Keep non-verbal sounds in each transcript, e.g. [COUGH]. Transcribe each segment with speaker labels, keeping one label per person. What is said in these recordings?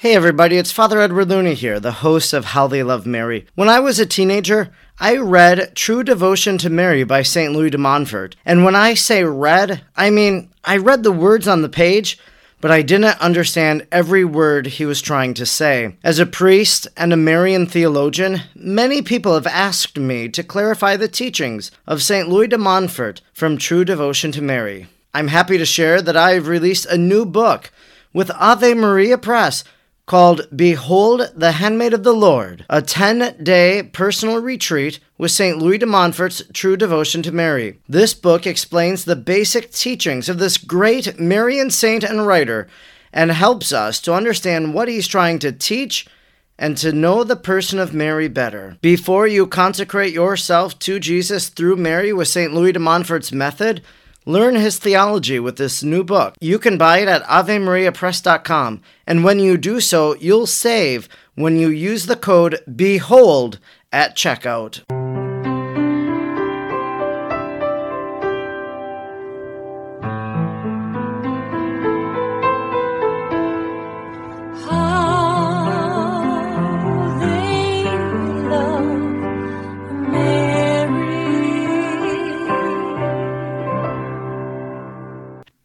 Speaker 1: Hey everybody, it's Father Edward Looney here, the host of How They Love Mary. When I was a teenager, I read True Devotion to Mary by St. Louis de Montfort. And when I say read, I mean I read the words on the page, but I didn't understand every word he was trying to say. As a priest and a Marian theologian, many people have asked me to clarify the teachings of St. Louis de Montfort from True Devotion to Mary. I'm happy to share that I have released a new book with Ave Maria Press called Behold the Handmaid of the Lord, a 10 day personal retreat with St. Louis de Montfort's True Devotion to Mary. This book explains the basic teachings of this great Marian saint and writer and helps us to understand what he's trying to teach and to know the person of Mary better. Before you consecrate yourself to Jesus through Mary with St. Louis de Montfort's method, Learn his theology with this new book. You can buy it at AveMariaPress.com, and when you do so, you'll save when you use the code BEHOLD at checkout.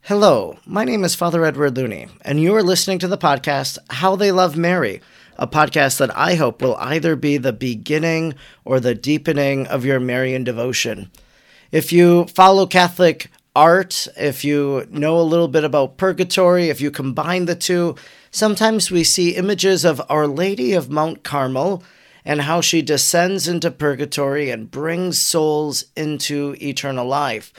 Speaker 1: Hello, my name is Father Edward Looney, and you are listening to the podcast How They Love Mary, a podcast that I hope will either be the beginning or the deepening of your Marian devotion. If you follow Catholic art, if you know a little bit about purgatory, if you combine the two, sometimes we see images of Our Lady of Mount Carmel and how she descends into purgatory and brings souls into eternal life.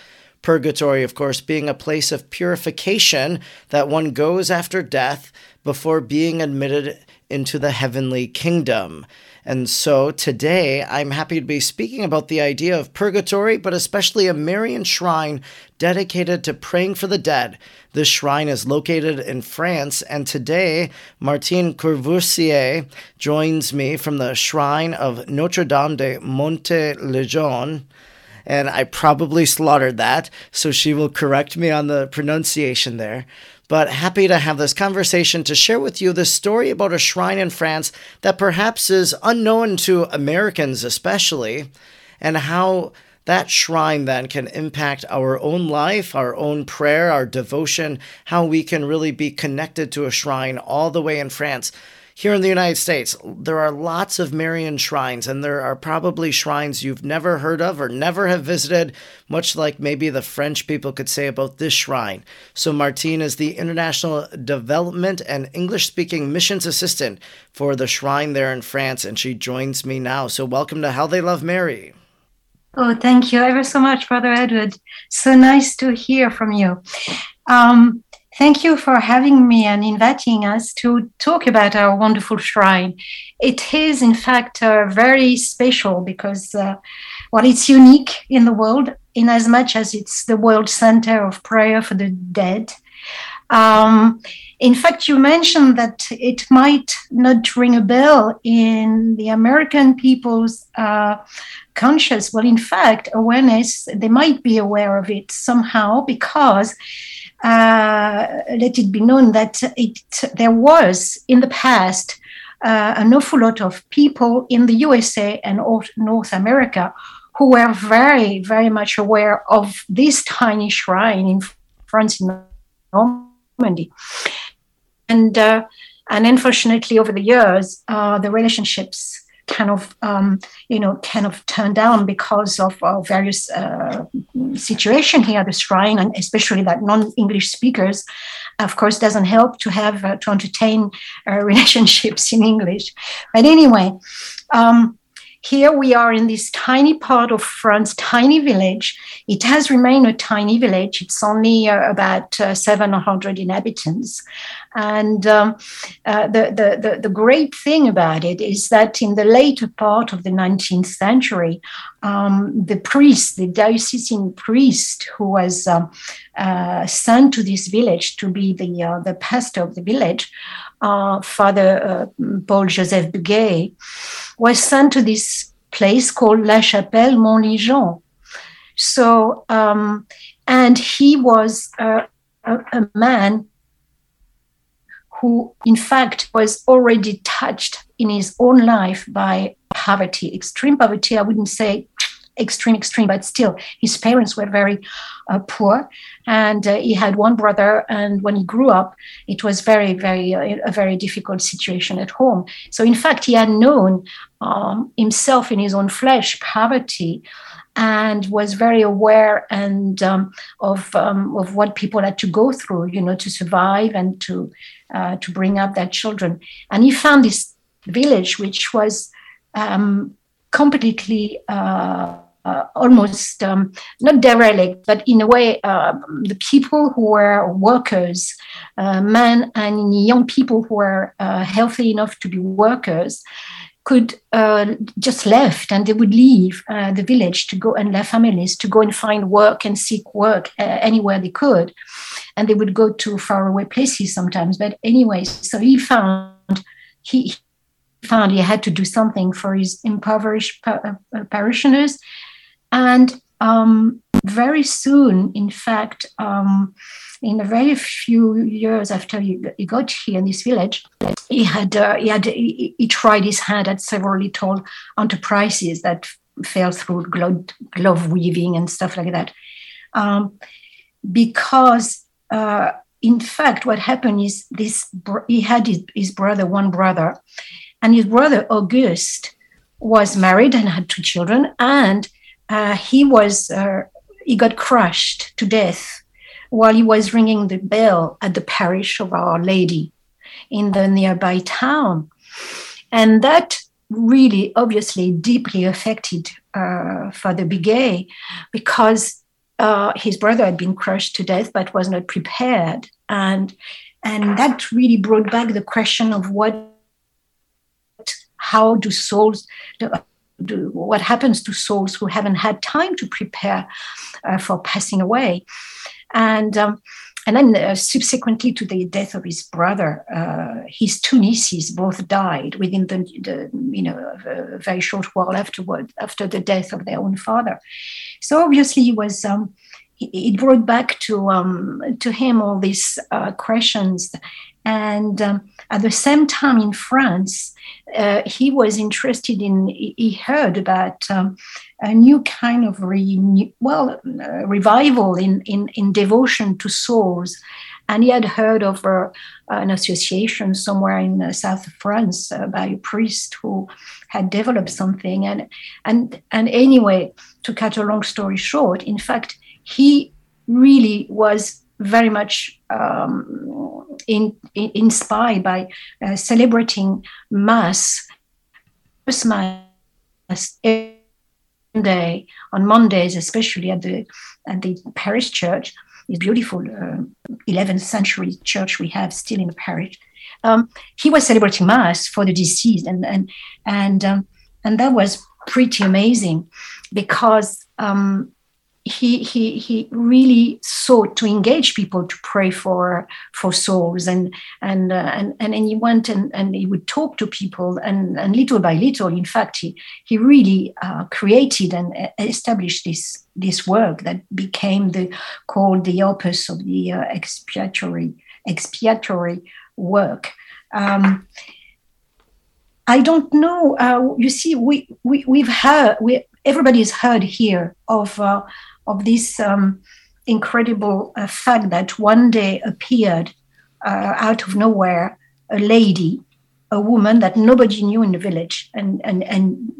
Speaker 1: Purgatory, of course, being a place of purification that one goes after death before being admitted into the heavenly kingdom. And so today I'm happy to be speaking about the idea of purgatory, but especially a Marian shrine dedicated to praying for the dead. This shrine is located in France, and today Martine Courvoisier joins me from the shrine of Notre Dame de Monte Legion and I probably slaughtered that, so she will correct me on the pronunciation there. But happy to have this conversation to share with you this story about a shrine in France that perhaps is unknown to Americans, especially, and how that shrine then can impact our own life, our own prayer, our devotion, how we can really be connected to a shrine all the way in France here in the United States, there are lots of Marian shrines, and there are probably shrines you've never heard of or never have visited, much like maybe the French people could say about this shrine. So, Martine is the International Development and English Speaking Missions Assistant for the shrine there in France, and she joins me now. So, welcome to How They Love Mary.
Speaker 2: Oh, thank you ever so much, Brother Edward. So nice to hear from you. Um, Thank you for having me and inviting us to talk about our wonderful shrine. It is, in fact, uh, very special because, uh, well, it's unique in the world in as much as it's the world center of prayer for the dead. Um, in fact, you mentioned that it might not ring a bell in the American people's uh, conscious. Well, in fact, awareness, they might be aware of it somehow because let it be known that it, there was in the past uh, an awful lot of people in the USA and North America who were very, very much aware of this tiny shrine in France in Normandy. And, uh, and unfortunately, over the years, uh, the relationships kind of um, you know kind of turned down because of uh, various uh, situation here at the shrine and especially that non-english speakers of course doesn't help to have uh, to entertain uh, [LAUGHS] relationships in english but anyway um, here we are in this tiny part of France, tiny village. It has remained a tiny village. It's only uh, about uh, 700 inhabitants. And um, uh, the, the, the, the, great thing about it is that in the later part of the 19th century, um, the priest, the diocesan priest who was um, uh, sent to this village to be the, uh, the pastor of the village, uh, Father uh, Paul Joseph Buguet, was sent to this place called La Chapelle Montligeon. So, um, and he was a, a, a man who, in fact, was already touched in his own life by poverty, extreme poverty. I wouldn't say extreme, extreme, but still, his parents were very uh, poor, and uh, he had one brother. And when he grew up, it was very, very uh, a very difficult situation at home. So, in fact, he had known um, himself in his own flesh poverty, and was very aware and um, of um, of what people had to go through, you know, to survive and to uh, to bring up their children. And he found this village, which was um, completely uh, uh, almost um, not derelict, but in a way, uh, the people who were workers, uh, men and young people who were uh, healthy enough to be workers, could uh, just left and they would leave uh, the village to go and their families to go and find work and seek work anywhere they could, and they would go to faraway places sometimes. But anyway, so he found he found he had to do something for his impoverished parishioners and um, very soon, in fact, um, in a very few years after he, got here in this village, he had uh, he had he, he, tried his hand at several little enterprises that fell through glove, glove weaving and stuff like that. Um, because uh, in fact, what happened is this: he had his, his brother, one brother, and his brother Auguste was married and had two children, and uh, he was uh, he got crushed to death while he was ringing the bell at the parish of Our Lady in the nearby town, and that really obviously deeply affected uh, Father Buguet because uh, his brother had been crushed to death but was not prepared, and and that really brought back the question of what how do souls do, what happens to souls who haven't had time to prepare uh, for passing away. And um, and then uh, subsequently to the death of his brother, uh, his two nieces both died within the, the you know a very short while afterward after the death of their own father. So obviously he was um, it brought back to um, to him all these uh, questions, and um, at the same time in France, uh, he was interested in. He heard about um, a new kind of re, well uh, revival in, in in devotion to souls, and he had heard of uh, an association somewhere in the south of France uh, by a priest who had developed something, and and and anyway, to cut a long story short, in fact he really was very much um, in, in, inspired by uh, celebrating Mass, Christmas every day on Mondays, especially at the at the parish church, this beautiful uh, 11th century church we have still in the parish. Um, he was celebrating Mass for the deceased, and and and um, and that was pretty amazing because um, he he he really sought to engage people to pray for for souls and and uh, and, and and he went and, and he would talk to people and and little by little in fact he he really uh, created and established this this work that became the called the opus of the uh, expiatory expiatory work um, I don't know. Uh, you see, we, we we've heard we everybody's heard here of uh, of this um, incredible uh, fact that one day appeared uh, out of nowhere a lady, a woman that nobody knew in the village, and and and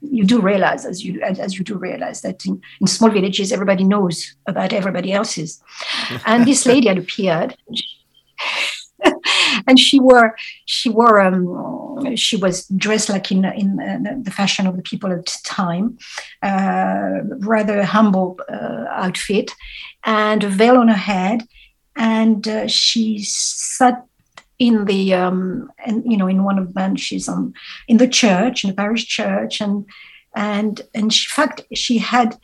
Speaker 2: you do realize as you as you do realize that in, in small villages everybody knows about everybody else's. [LAUGHS] And this lady had appeared and she wore she wore um, she was dressed like in in the fashion of the people at the time, uh, rather humble uh, outfit, and a veil on her head, and uh, she sat in the um, and you know in one of the benches on in the church in the parish church. And and and she, in fact she had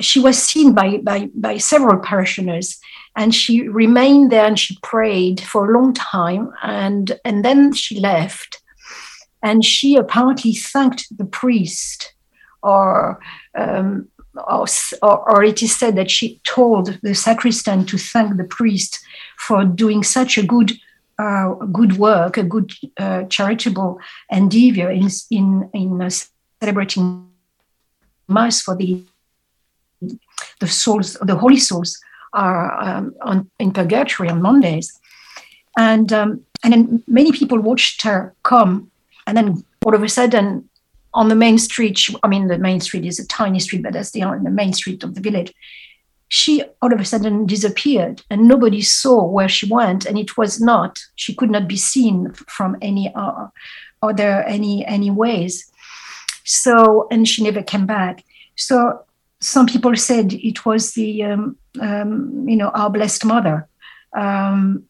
Speaker 2: she was seen by by by several parishioners and she remained there and she prayed for a long time and and then she left. And she apparently thanked the priest or um, or, or, it is said that she told the sacristan to thank the priest for doing such a good uh, good work, a good uh, charitable endeavor in in in uh, celebrating mass for the the souls, the holy souls are um, on, in purgatory on Mondays, and um, and then many people watched her come, and then all of a sudden, on the main street, she, I mean, the main street is a tiny street, but that's the, the main street of the village. She all of a sudden disappeared, and nobody saw where she went, and it was not. She could not be seen from any uh, other any any ways. So, and she never came back. So some people said it was the um, um, you know our blessed mother. Um,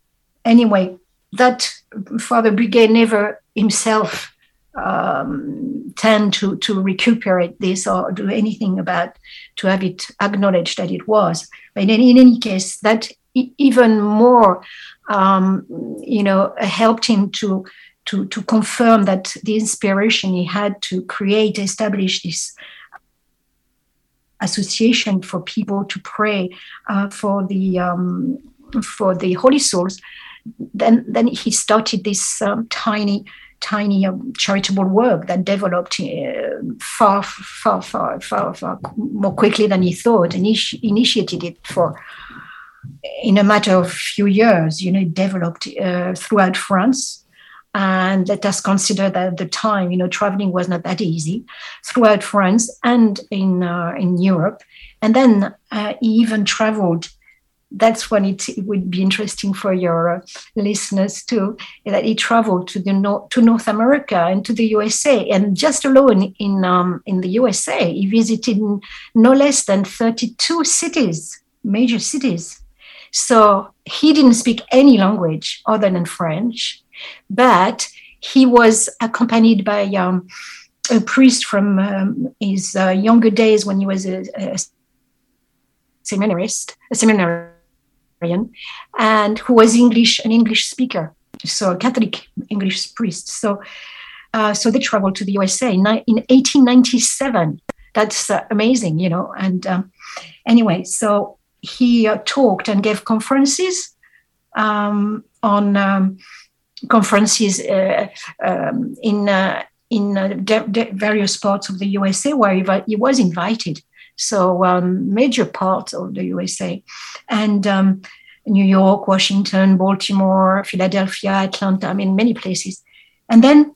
Speaker 2: anyway, that Father Buguet never himself um, tend to to recuperate this or do anything about to have it acknowledged that it was. But in, in any case, that even more um, you know helped him to to to confirm that the inspiration he had to create establish this association for people to pray uh, for the um, for the holy souls. Then then he started this um, tiny tiny um, charitable work that developed uh, far, far, far, far, far more quickly than he thought, and he initiated it for in a matter of few years. You know, it developed uh, throughout France, and let us consider that at the time, you know, traveling was not that easy throughout France and in uh, in Europe. And then uh, he even traveled. That's when it, it would be interesting for your uh, listeners too. That he traveled to the North, to North America and to the USA, and just alone in um, in the USA, he visited no less than thirty-two cities, major cities. So he didn't speak any language other than French but he was accompanied by um, a priest from um, his uh, younger days when he was a, a seminarist, a seminarian, and who was English, an English speaker, so a Catholic English priest. So, uh, so they traveled to the USA in, in 1897. That's uh, amazing, you know. And um, anyway, so he uh, talked and gave conferences um, on um, conferences uh, um, in uh, in uh, de- de- various parts of the USA where he, was invited. So um, major parts of the USA, and um, New York, Washington, Baltimore, Philadelphia, Atlanta. I mean, many places. And then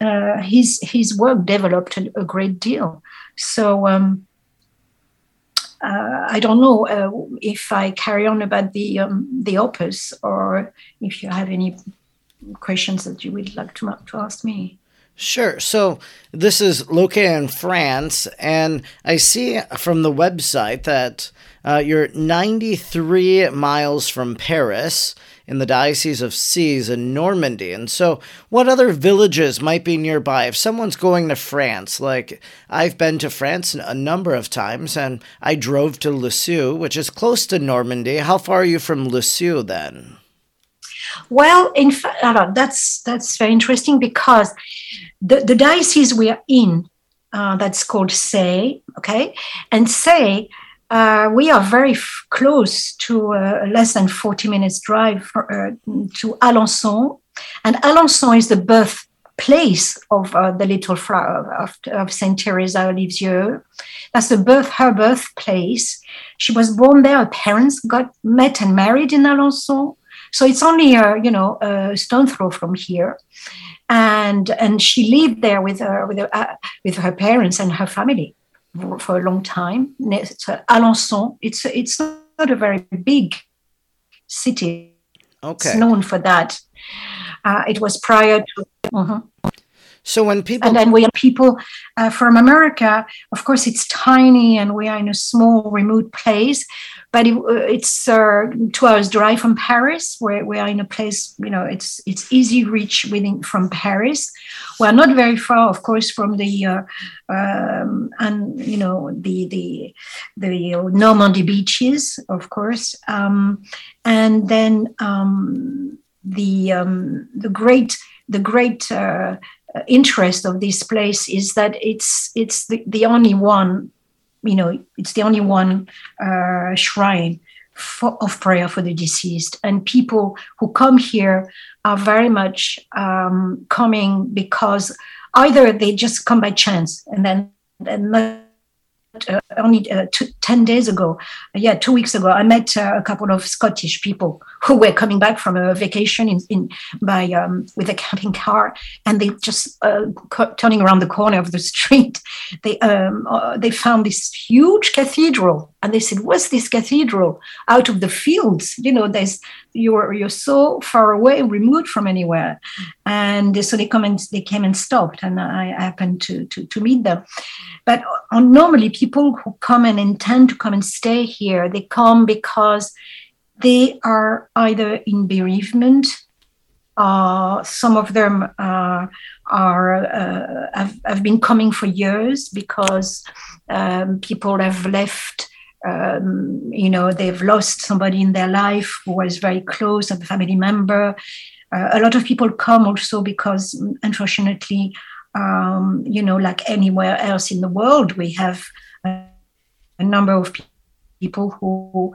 Speaker 2: uh, his his work developed a, a great deal. So um, uh, I don't know uh, if I carry on about the um, the opus or if you have any questions that you would like to, to ask me.
Speaker 1: Sure. So this is located in France, and I see from the website that uh, you're 93 miles from Paris in the Diocese of Séez in Normandy. And so, what other villages might be nearby? If someone's going to France, like I've been to France a number of times, and I drove to Lisieux, which is close to Normandy. How far are you from Lisieux then?
Speaker 2: Well, in fact, that's that's very interesting because the, the diocese we are in, uh, that's called Séez, okay, and Séez, uh, we are very f- close to uh, less than 40 minutes drive for, uh, to Alençon, and Alençon is the birthplace of uh, the little flower of, of Saint Teresa of Lisieux. That's the birth her birthplace. She was born there. Her parents got met and married in Alençon. So it's only a you know a stone throw from here, and and she lived there with her with her, uh, with her parents and her family for a long time. It's Alençon. It's it's not a very big city.
Speaker 1: Okay.
Speaker 2: It's known for that. Uh, it was prior to. Uh-huh.
Speaker 1: So when people
Speaker 2: and then we have people uh, from America, of course, it's tiny and we are in a small, remote place, but it, uh, it's uh, two hours drive from Paris. Where we are in a place, you know, it's it's easy reach within from Paris. We're not very far, of course, from the uh, um, and you know the the the Normandy beaches, of course, um, and then um, the um, the great the great uh, interest of this place is that it's it's the, the only one you know, it's the only one uh, shrine for, of prayer for the deceased. And people who come here are very much um, coming because either they just come by chance and then and only uh, two, 10 days ago, yeah, two weeks ago, I met uh, a couple of Scottish people who were coming back from a vacation in, in by um, with a camping car, and they just uh, turning around the corner of the [LAUGHS] street, they um, uh, they found this huge cathedral, and they said, "What's this cathedral out of the fields? You know, there's you're you're so far away, removed from anywhere," and so they come and they came and stopped, and I happened to to, to meet them. But normally, people who come and intend to come and stay here, they come because they are either in bereavement. Uh, some of them uh, are uh, have, have been coming for years because um, people have left. Um, you know, they've lost somebody in their life who was very close, a family member. Uh, a lot of people come also because, unfortunately, um, you know, like anywhere else in the world, we have a, a number of people who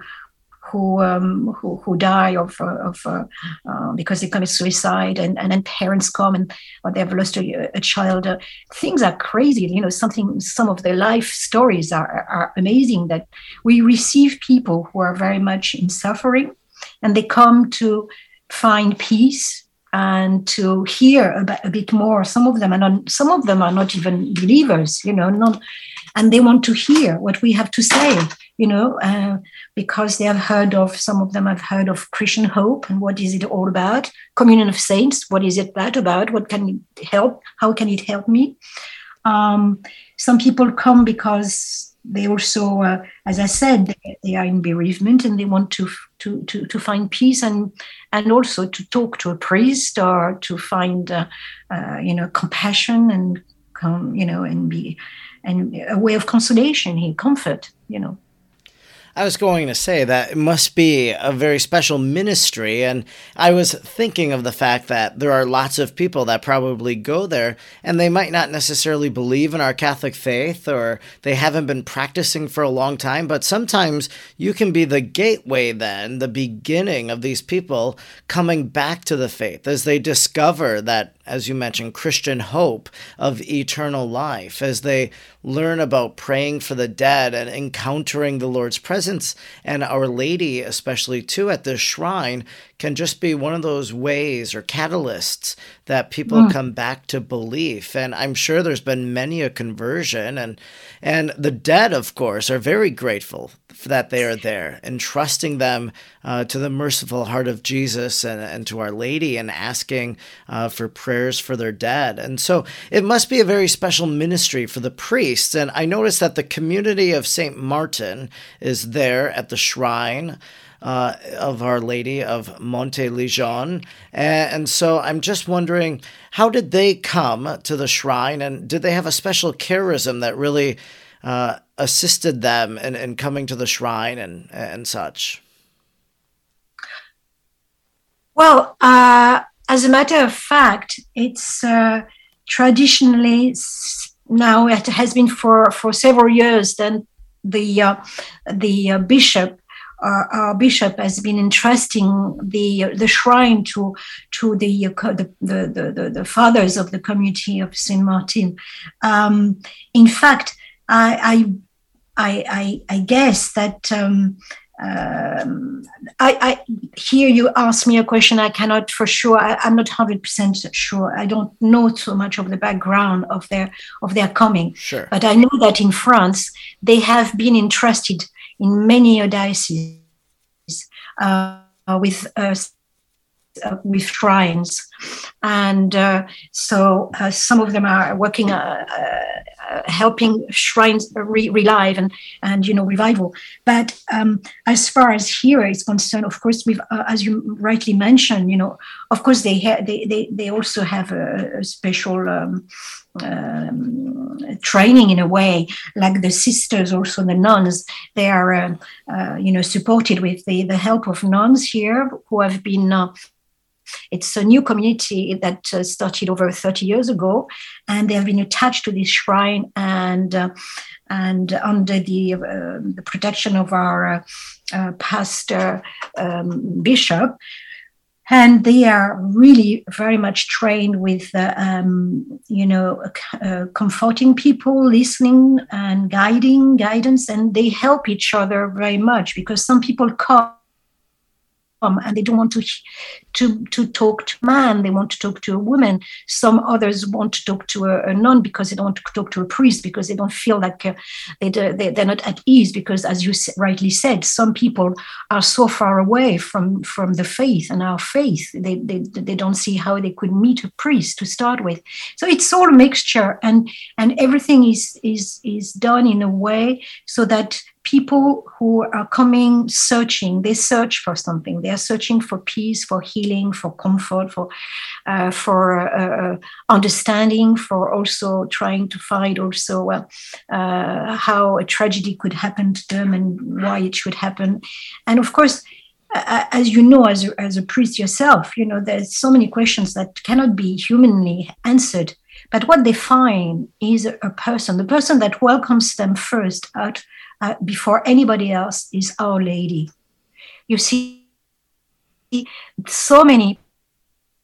Speaker 2: who um, who, who die of, uh, of uh, uh, because they commit suicide, and, and then parents come and or they've lost a, a child. Uh, things are crazy. You know, something. Some of their life stories are are amazing. That we receive people who are very much in suffering, and they come to find peace and to hear a, a bit more. Some of them are not. Some of them are not even believers. You know, not, and they want to hear what we have to say. You know, uh, because they have heard of. Some of them have heard of Christian hope and what is it all about? Communion of saints. What is it that about? What can it help? How can it help me? Um, some people come because they also, uh, as I said, they, they, are in bereavement and they want to, to, to, to, find peace and, and also to talk to a priest or to find, uh, uh, you know, compassion and, you know, and be, and a way of consolation here, comfort, you know.
Speaker 1: I was going to say that it must be a very special ministry, and I was thinking of the fact that there are lots of people that probably go there and they might not necessarily believe in our Catholic faith or they haven't been practicing for a long time, but sometimes you can be the gateway then, the beginning of these people coming back to the faith as they discover that as you mentioned, Christian hope of eternal life, as they learn about praying for the dead and encountering the Lord's presence. And Our Lady, especially too, at the shrine, can just be one of those ways or catalysts that people mm. come back to belief. And I'm sure there's been many a conversion and and the dead, of course, are very grateful that they are there, entrusting them uh, to the merciful heart of Jesus and, and to Our Lady and asking uh, for prayers for their dead. And so it must be a very special ministry for the priests. And I noticed that the community of St. Martin is there at the shrine uh, of Our Lady of Montelejon. And, and so I'm just wondering, how did they come to the shrine, and did they have a special charism that really uh, assisted them in, in coming to the shrine and and such?
Speaker 2: Well, uh, as a matter of fact, it's uh, traditionally now it has been for for several years. Then the uh, the uh, bishop our, our, bishop has been entrusting the the shrine to to the the, the, the, the fathers of the community of Saint Martin. Um, in fact, I I I, I guess that. Um, um, I, I here you ask me a question I cannot for sure I, am not hundred percent sure I don't know so much of the background of their of their coming
Speaker 1: sure.
Speaker 2: but I know that in France they have been entrusted in many dioceses uh, with uh, uh, with shrines, and uh, so uh, some of them are working, uh, helping shrines re- relive and and you know revival. But um, as far as here is concerned, of course, we've as you rightly mentioned, you know, of course they ha- they, they they also have a, a special. Um, um, training in a way, like the sisters, also the nuns, they are, uh, uh, you know, supported with the, the help of nuns here who have been uh, it's a new community that uh, started over 30 years ago, and they have been attached to this shrine and uh, and under the uh, the protection of our pastor um, bishop and they are really very much trained with uh, um, you know uh, comforting people listening and guiding guidance and they help each other very much because some people come and they don't want to to to talk to man they want to talk to a woman. Some others want to talk to a, a nun because they don't want to talk to a priest because they don't feel like uh, they, they, they're not at ease because as you rightly said some people are so far away from from the faith and our faith. They, they they don't see how they could meet a priest to start with. So it's all a mixture and and everything is is is done in a way so that people who are coming searching they search for something. They are searching for peace for healing for comfort for uh, for uh, understanding for also trying to find also uh, how a tragedy could happen to them and why it should happen. And of course as you know as a, as a priest yourself you know there's so many questions that cannot be humanly answered. But what they find is a person the person that welcomes them first out uh, before anybody else is Our Lady. You see, so many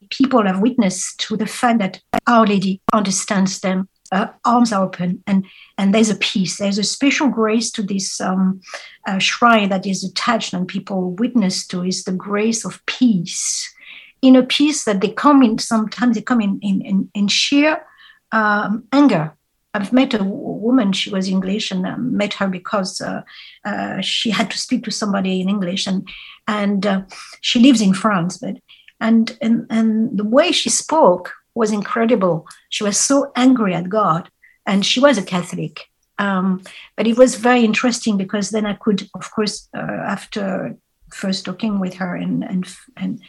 Speaker 2: people have witnessed to the fact that Our Lady understands them. Uh, arms are open, and and there's a peace. There's a special grace to this um, uh, shrine that is attached, and people witness to is the grace of peace. In a peace that they come in. Sometimes they come in in in, in sheer um, anger I've met a woman, she was English, and um, met her because uh, uh, she had to speak to somebody in English, and and uh, she lives in France. But and, and and the way she spoke was incredible. She was so angry at God, and she was a Catholic. Um, but it was very interesting because then I could, of course, uh, after first talking with her, and and and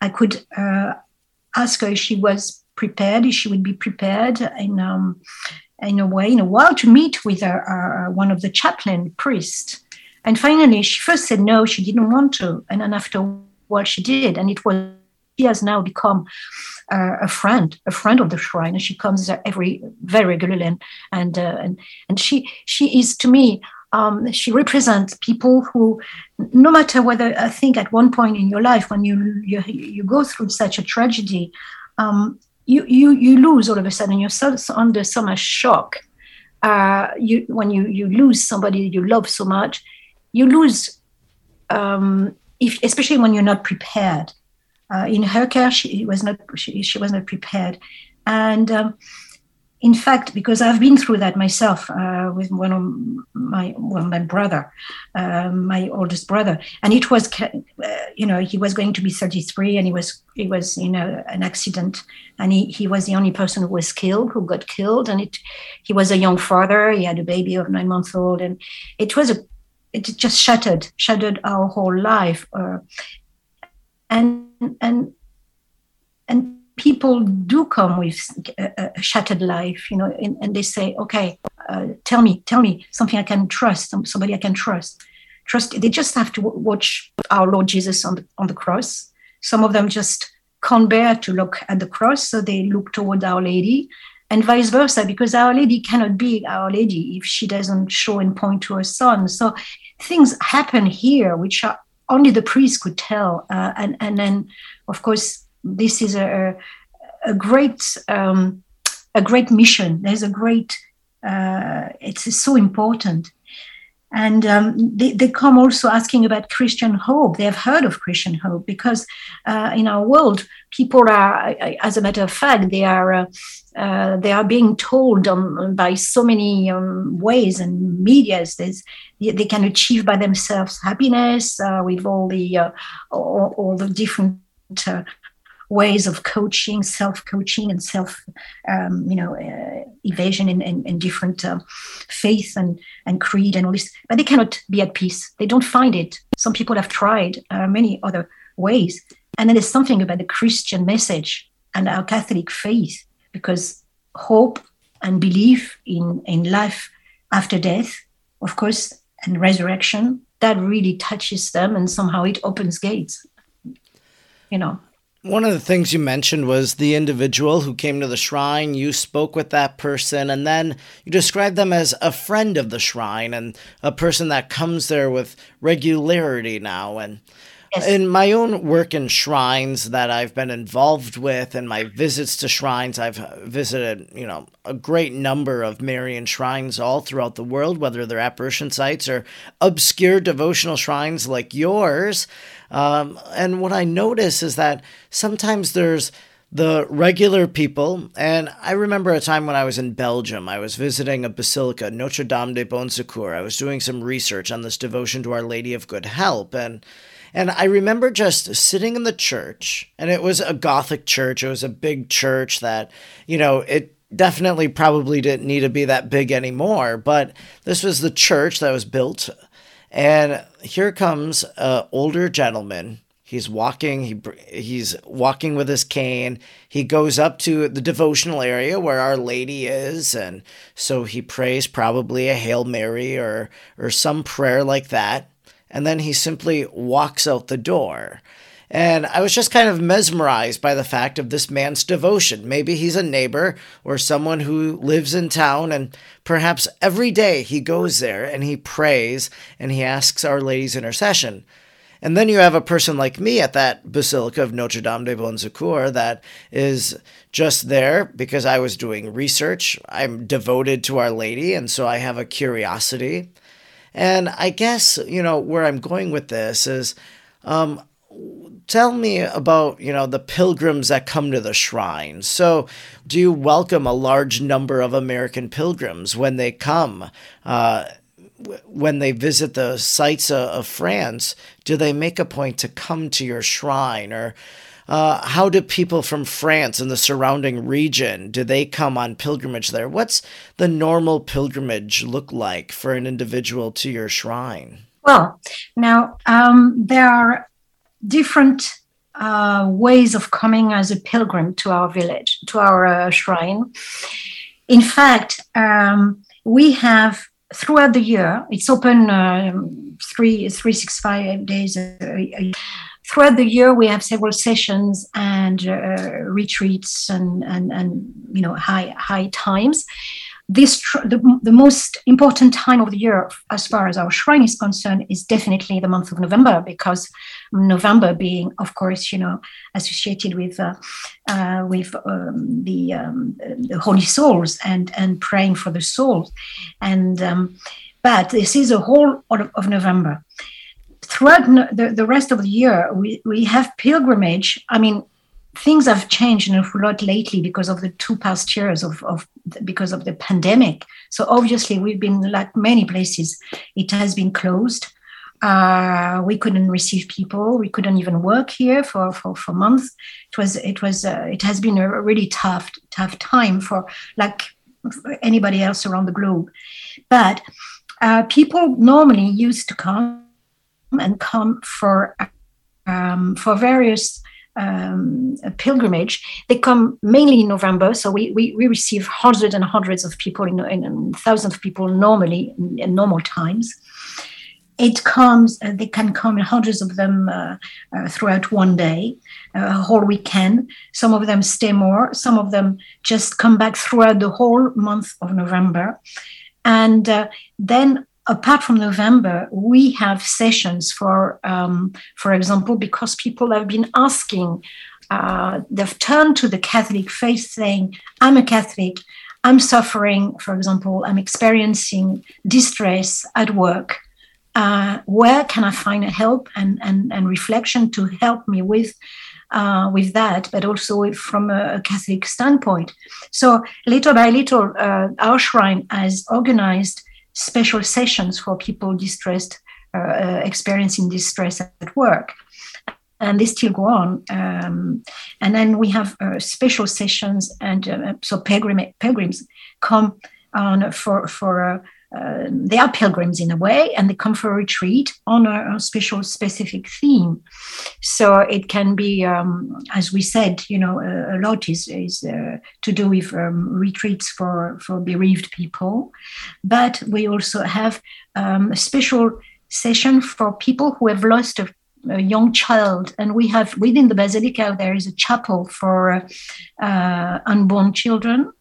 Speaker 2: I could uh, ask her if she was prepared, she would be prepared in um, in a way, in a while, to meet with one of the chaplain priests. And finally, she first said no, she didn't want to. And then after a while, she did. And it was, she has now become uh, a friend, a friend of the shrine. And she comes every, very regularly. And, and, uh, and, and she, she is, to me, um, she represents people who, no matter whether I think at one point in your life when you you, you go through such a tragedy, um, you you you lose all of a sudden you're so, under so much shock uh, you when you you lose somebody you love so much you lose um, if especially when you're not prepared. Uh, in her case she was not she, she was not prepared. And um, in fact, because I've been through that myself uh, with one of my well, my brother, uh, my oldest brother, and it was, uh, you know, he was going to be 33, and he was he was you know an accident, and he, he was the only person who was killed, who got killed, and it he was a young father, he had a baby of nine months old, and it was a it just shattered shattered our whole life, uh, and and and people do come with a, a shattered life, you know, and, and they say, okay, uh, tell me, tell me something I can trust, somebody I can trust. Trust. They just have to watch our Lord Jesus on the on the cross. Some of them just can't bear to look at the cross, so they look toward Our Lady, and vice versa, because Our Lady cannot be Our Lady if she doesn't show and point to her son. So things happen here which are only the priest could tell, uh, and and then of course this is a, a great um, a great mission. There's a great uh, it's so important. And um, they, they come also asking about Christian hope. They have heard of Christian hope because uh, in our world, people are, as a matter of fact, they are uh, uh, they are being told um, by so many um, ways and medias there's, they can achieve by themselves happiness uh, with all the uh, all, all, the different uh, ways of coaching, self-coaching, and self, um, you know, uh, evasion in, in, in different uh, faith and and creed and all this. But they cannot be at peace. They don't find it. Some people have tried uh, many other ways, and then there's something about the Christian message and our Catholic faith, because hope and belief in in life after death, of course, and resurrection that really touches them and somehow it opens gates you know
Speaker 1: One of the things you mentioned was the individual who came to the shrine. You spoke with that person, and then you described them as a friend of the shrine and a person that comes there with regularity now. And In my own work in shrines that I've been involved with and my visits to shrines, I've visited, you know, a great number of Marian shrines all throughout the world, whether they're apparition sites or obscure devotional shrines like yours. Um, and what I notice is that sometimes there's the regular people. And I remember a time when I was in Belgium. I was visiting a basilica, Notre Dame de Bon Secours. I was doing some research on this devotion to Our Lady of Good Help. And and I remember just sitting in the church, and it was a Gothic church. It was a big church that, you know, it definitely probably didn't need to be that big anymore, but this was the church that was built. And here comes an older gentleman. He's walking. He he's walking with his cane. He goes up to the devotional area where Our Lady is, and so he prays probably a Hail Mary or or some prayer like that and then he simply walks out the door. And I was just kind of mesmerized by the fact of this man's devotion. Maybe he's a neighbor or someone who lives in town, and perhaps every day he goes there and he prays and he asks Our Lady's intercession. And then you have a person like me at that Basilica of Notre Dame de Bon Secours that is just there because I was doing research. I'm devoted to Our Lady, and so I have a curiosity. And I guess, you know, where I'm going with this is um, tell me about, you know, the pilgrims that come to the shrine. So, do you welcome a large number of American pilgrims when they come? Uh, when they visit the sites of France, do they make a point to come to your shrine or uh, how do people from France and the surrounding region do they come on pilgrimage there? What's the normal pilgrimage look like for an individual to your shrine?
Speaker 2: Well, now um, there are different uh, ways of coming as a pilgrim to our village, to our uh, shrine. In fact, um, we have throughout the year. It's open uh, three three six five days a, a, throughout the year we have several sessions and uh, retreats and, and and you know high high times. This the, the most important time of the year as far as our shrine is concerned is definitely the month of november because november being of course you know associated with uh, uh, with um, the, um, the holy souls and and praying for the souls. And um, but this is a whole of, of november throughout the, the rest of the year, we, we have pilgrimage. I mean, things have changed a lot lately because of the two past years of, of because of the pandemic. So obviously, we've been like many places, it has been closed. Uh, we couldn't receive people. We couldn't even work here for, for, for months. It was it was uh, it has been a really tough tough time for like anybody else around the globe. But uh, people normally used to come and come for um, for various um, pilgrimage. They come mainly in November, so we, we, we receive hundreds and hundreds of people, in, in, in thousands of people normally in, in, normal times. It comes, uh, they can come in hundreds of them uh, uh, throughout one day, uh, a whole weekend. Some of them stay more, some of them just come back throughout the whole month of November. And uh, then apart from November, we have sessions for, um, for example, because people have been asking, uh, they've turned to the Catholic faith saying, I'm a Catholic, I'm suffering, for example, I'm experiencing distress at work. Uh, where can I find a help and, and, and reflection to help me with uh, with that, but also from a, Catholic standpoint. So little by little, uh, our shrine has organized special sessions for people distressed, uh, uh, experiencing distress at work. And they still go on. Um, and then we have uh, special sessions, and uh, so pilgrim, pilgrims come on for, for uh, uh, they are pilgrims in a way, and they come for a retreat on a, a special, specific theme. So it can be, um, as we said, you know, a, a lot is, is uh, to do with um, retreats for, for bereaved people, but we also have um, a special session for people who have lost a a young child, and we have within the basilica there is a chapel for uh, unborn children,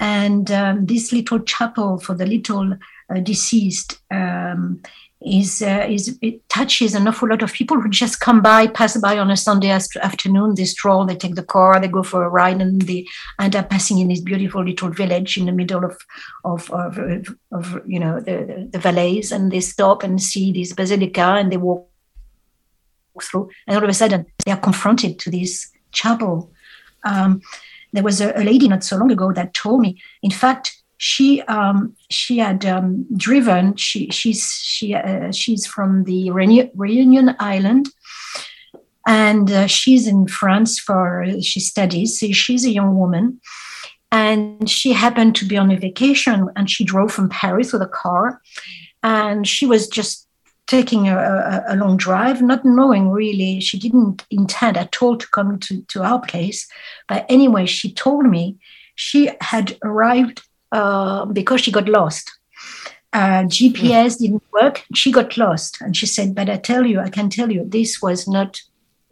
Speaker 2: and um, this little chapel for the little uh, deceased um, is uh, is it touches an awful lot of people who just come by, pass by on a Sunday afternoon. They stroll, they take the car, they go for a ride, and they end up passing in this beautiful little village in the middle of of of, of you know the, the valleys, and they stop and see this basilica, and they walk through, and all of a sudden they are confronted to this chapel. Um, there was a, a lady not so long ago that told me, in fact, she um, she had um, driven. She she's she uh, she's from the Reunion Island, and uh, she's in France for she studies. So she's a young woman, and she happened to be on a vacation, and she drove from Paris with a car, and she was just taking a, a, long drive, not knowing really, she didn't intend at all to come to, to our place. But anyway, she told me she had arrived uh, because she got lost. Uh, GPS didn't work. She got lost, and she said, "But I tell you, I can tell you, this was not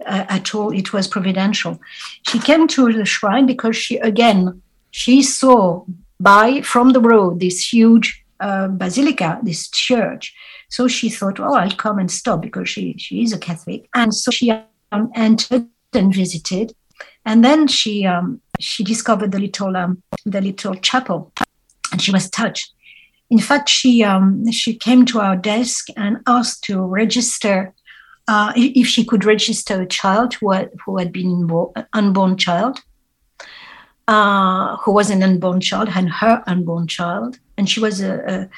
Speaker 2: uh, at all. It was providential." She came to the shrine because she again she saw by from the road this huge uh, basilica, this church. So she thought, "Oh, I'll come and stop because she she is a Catholic," and so she um, entered and visited, and then she um, she discovered the little um, the little chapel and she was touched. In fact, she um, she came to our desk and asked to register uh, if she could register a child who had, who had been an unborn child, uh, who was an unborn child, and her unborn child, and she was a, a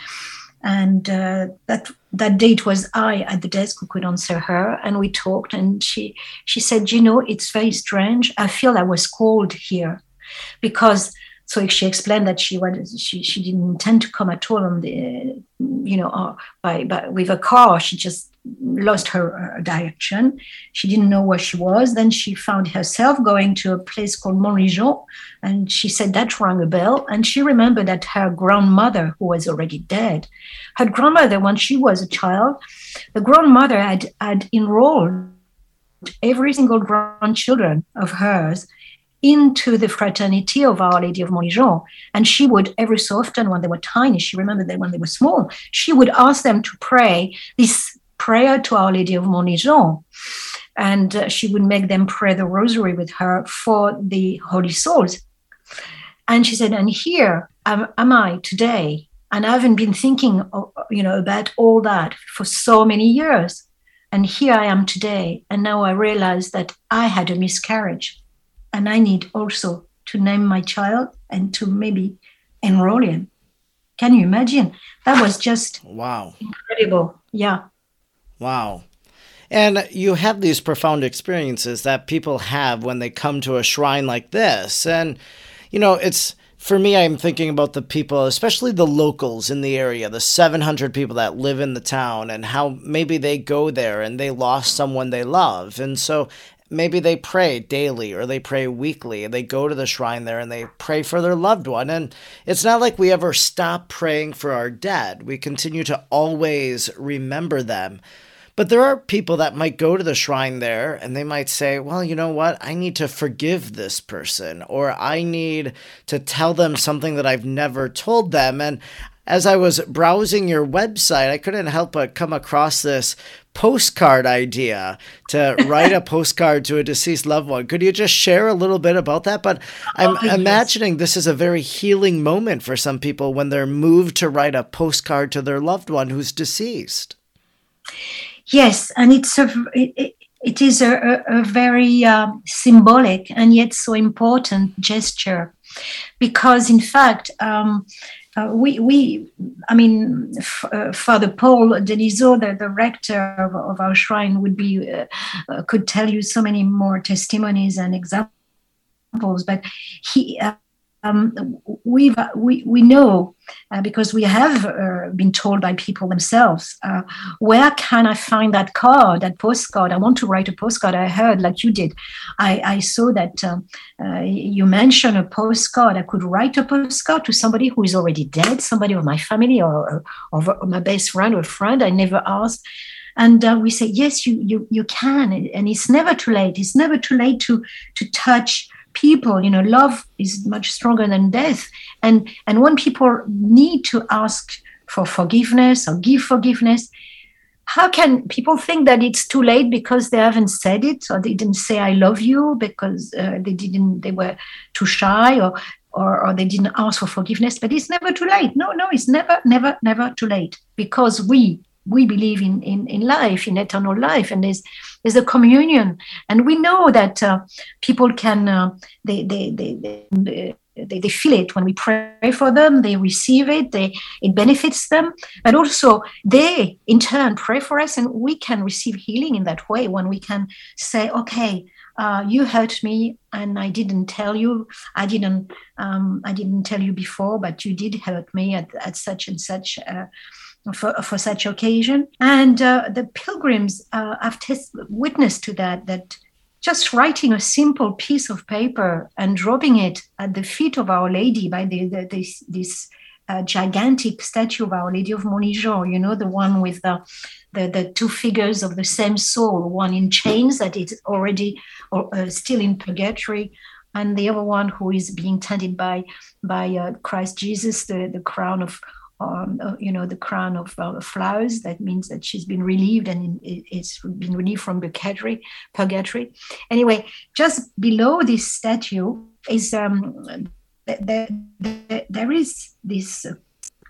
Speaker 2: and uh, that that date was I at the desk who could answer her, and we talked, and she she said, you know, it's very strange. I feel I was called here because so she explained that she was she, she didn't intend to come at all on the you know uh, by, by with a car she just lost her uh, direction. She didn't know where she was. Then she found herself going to a place called Montligeon and she said that rang a bell. And she remembered that her grandmother who was already dead her grandmother when she was a child the grandmother had had enrolled every single grandchildren of hers into the fraternity of Our Lady of Montligeon. And she would, every so often, when they were tiny, she remembered that when they were small, she would ask them to pray this prayer to Our Lady of Montligeon. And uh, she would make them pray the rosary with her for the holy souls. And she said, and here am, am I today. And I haven't been thinking, of, you know, about all that for so many years. And here I am today. And now I realize that I had a miscarriage and I need also to name my child and to maybe enroll him. Can you imagine? That was just
Speaker 1: wow,
Speaker 2: incredible. Yeah.
Speaker 1: Wow. And you have these profound experiences that people have when they come to a shrine like this. And, you know, it's for me, I'm thinking about the people, especially the locals in the area, the 700 people that live in the town, and how maybe they go there and they lost someone they love. And so maybe they pray daily or they pray weekly they go to the shrine there and they pray for their loved one. And it's not like we ever stop praying for our dead, we continue to always remember them. But there are people that might go to the shrine there and they might say, well, you know what? I need to forgive this person or I need to tell them something that I've never told them. And as I was browsing your website, I couldn't help but come across this postcard idea to [LAUGHS] write a postcard to a deceased loved one. Could you just share a little bit about that? But I'm oh, imagining this is a very healing moment for some people when they're moved to write a postcard to their loved one who's deceased.
Speaker 2: Yes, and it's a it, it is a, a, very um, symbolic and yet so important gesture because in fact um, uh, we, we, I mean, F- uh, Father Paul Denizot, the, the rector of, of, our shrine, would be uh, uh could tell you so many more testimonies and examples. But he, uh, um, we we, know uh, because we have uh, been told by people themselves uh, where can i find that card that postcard? I want to write a postcard. I heard like you did. I, I saw that um, uh, you mentioned a postcard. I could write a postcard to somebody who is already dead somebody of my family or, or, or my best friend or friend. I never asked. And uh, we say yes you you you can. And it's never too late. It's never too late to to touch people you know love is much stronger than death. And and when people need to ask for forgiveness or give forgiveness how can people think that it's too late because they haven't said it or they didn't say i love you because uh, they didn't they were too shy or, or or they didn't ask for forgiveness? But it's never too late. No no it's never never never too late because we we believe in in, in life in eternal life. And there's there's a communion. And we know that uh, people can uh, they, they, they, they they, they feel it. When we pray for them they receive it they it benefits them. But also they in turn pray for us and we can receive healing in that way. When we can say okay uh, you hurt me and i didn't tell you i didn't um, i didn't tell you before but you did hurt me at, at such and such uh, for, for such occasion. And uh, the pilgrims uh, have test- witnessed to that that just writing a simple piece of paper and dropping it at the feet of Our Lady by the, the this, this uh, gigantic statue of Our Lady of Montligeon, you know, the one with the, the, the two figures of the same soul, one in chains that is already or uh, still in purgatory, and the other one who is being tended by by uh, Christ Jesus, the, the crown of um, uh, you know, the crown of uh, flowers. That means that she's been relieved and it's been relieved from purgatory. Purgatory. Anyway, just below this statue is um, there, there, there is this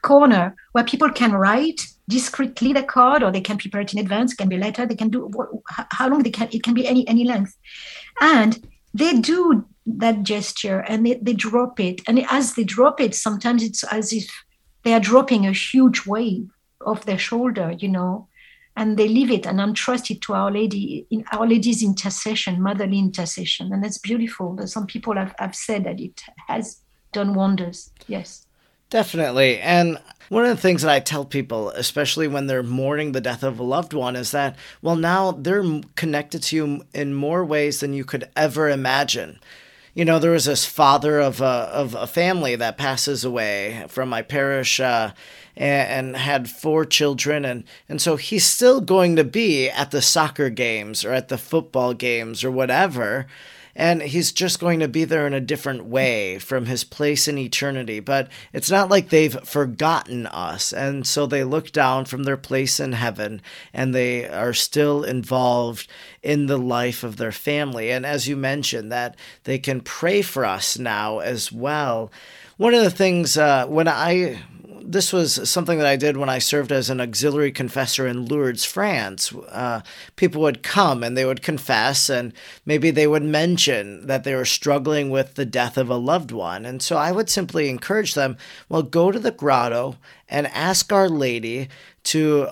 Speaker 2: corner where people can write discreetly the card, or they can prepare it in advance. Can be letter. They can do how long they can. It can be any any length, and they do that gesture and they, they drop it and as they drop it sometimes it's as if they are dropping a huge weight off their shoulder, you know, and they leave it and entrust it to Our Lady in Our Lady's intercession, motherly intercession. And that's beautiful. Some people have, have said that it has done wonders. Yes.
Speaker 1: Definitely. And one of the things that I tell people, especially when they're mourning the death of a loved one, is that, well, now they're connected to you in more ways than you could ever imagine you know, there was this father of a, of a family that passes away from my parish uh, and, and, had four children. And, and so he's still going to be at the soccer games or at the football games or whatever and he's just going to be there in a different way from his place in eternity. But it's not like they've forgotten us, and so they look down from their place in heaven and they are still involved in the life of their family. And as you mentioned, that they can pray for us now as well. One of the things uh, when I this was something that I did when I served as an auxiliary confessor in Lourdes, France. Uh, people would come and they would confess, and maybe they would mention that they were struggling with the death of a loved one. And so I would simply encourage them well, go to the grotto and ask Our Lady to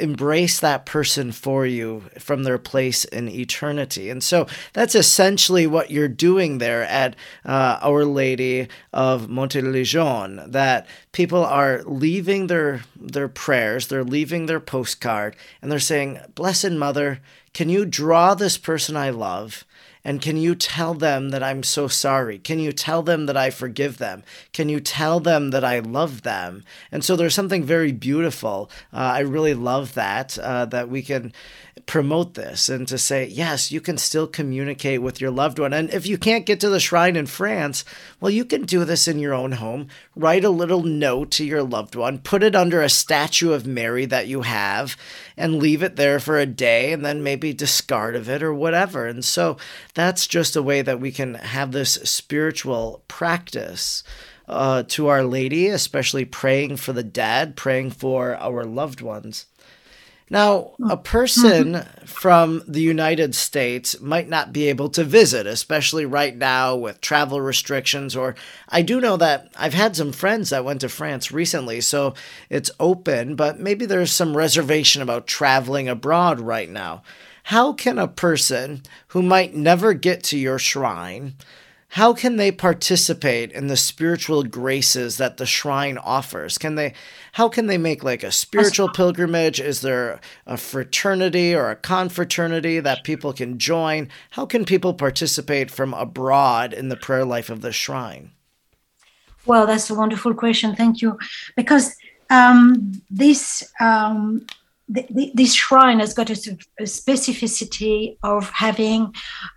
Speaker 1: embrace that person for you from their place in eternity. And so that's essentially what you're doing there at uh, Our Lady of Montligeon, that people are leaving their, their prayers, they're leaving their postcard, and they're saying, Blessed Mother, can you draw this person I love? And can you tell them that I'm so sorry? Can you tell them that I forgive them? Can you tell them that I love them? And so there's something very beautiful. Uh, I really love that, uh, that we can promote this and to say, yes, you can still communicate with your loved one. And if you can't get to the shrine in France, well, you can do this in your own home. Write a little note to your loved one, put it under a statue of Mary that you have, and leave it there for a day and then maybe discard of it or whatever. And so that's just a way that we can have this spiritual practice. Uh, to Our Lady, especially praying for the dead, praying for our loved ones. Now, a mm-hmm. person from the United States might not be able to visit, especially right now with travel restrictions. Or I do know that I've had some friends that went to France recently, so it's open, but maybe there's some reservation about traveling abroad right now. How can a person who might never get to your shrine how can they participate in the spiritual graces that the shrine offers? Can they how can they make like a spiritual pilgrimage? Is there a fraternity or a confraternity that people can join? How can people participate from abroad in the prayer life of the shrine?
Speaker 2: Well that's a wonderful question. Thank you. Because um, this um, the, the, this shrine has got a, a specificity of having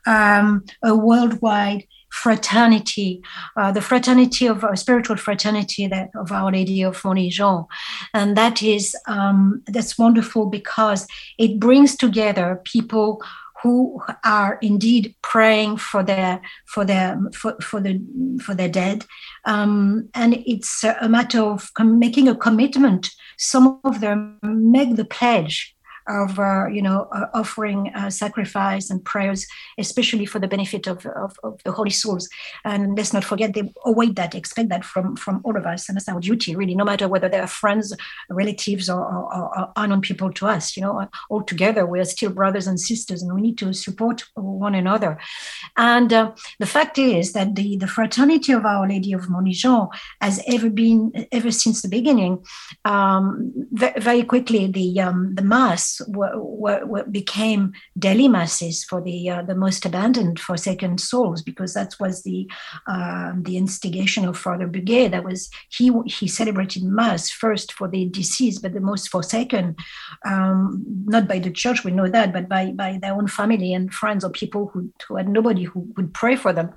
Speaker 2: um, a worldwide fraternity, uh, the fraternity of uh, spiritual fraternity that of Our Lady of Montligeon, and that is um, that's wonderful because it brings together people who are indeed praying for their for their for, for the for their dead. Um, and it's a matter of making a commitment. Some of them make the pledge of uh, you know uh, offering uh, sacrifice and prayers, especially for the benefit of, of, of, the holy souls. And let's not forget they await that, expect that from from all of us, and that's our duty, really. No matter whether they are friends, relatives, or, or, or unknown people to us, you know, all together we are still brothers and sisters, and we need to support one another. And uh, the fact is that the the fraternity of Our Lady of Montligeon has ever been ever since the beginning. Um, very quickly, the um, the mass were, became daily masses for the uh, the most abandoned forsaken souls because that was the uh, the instigation of Father Buguet. That was he he celebrated mass first for the deceased, but the most forsaken, um, not by the church, we know that, but by by their own family and friends or people who, who had nobody who would pray for them.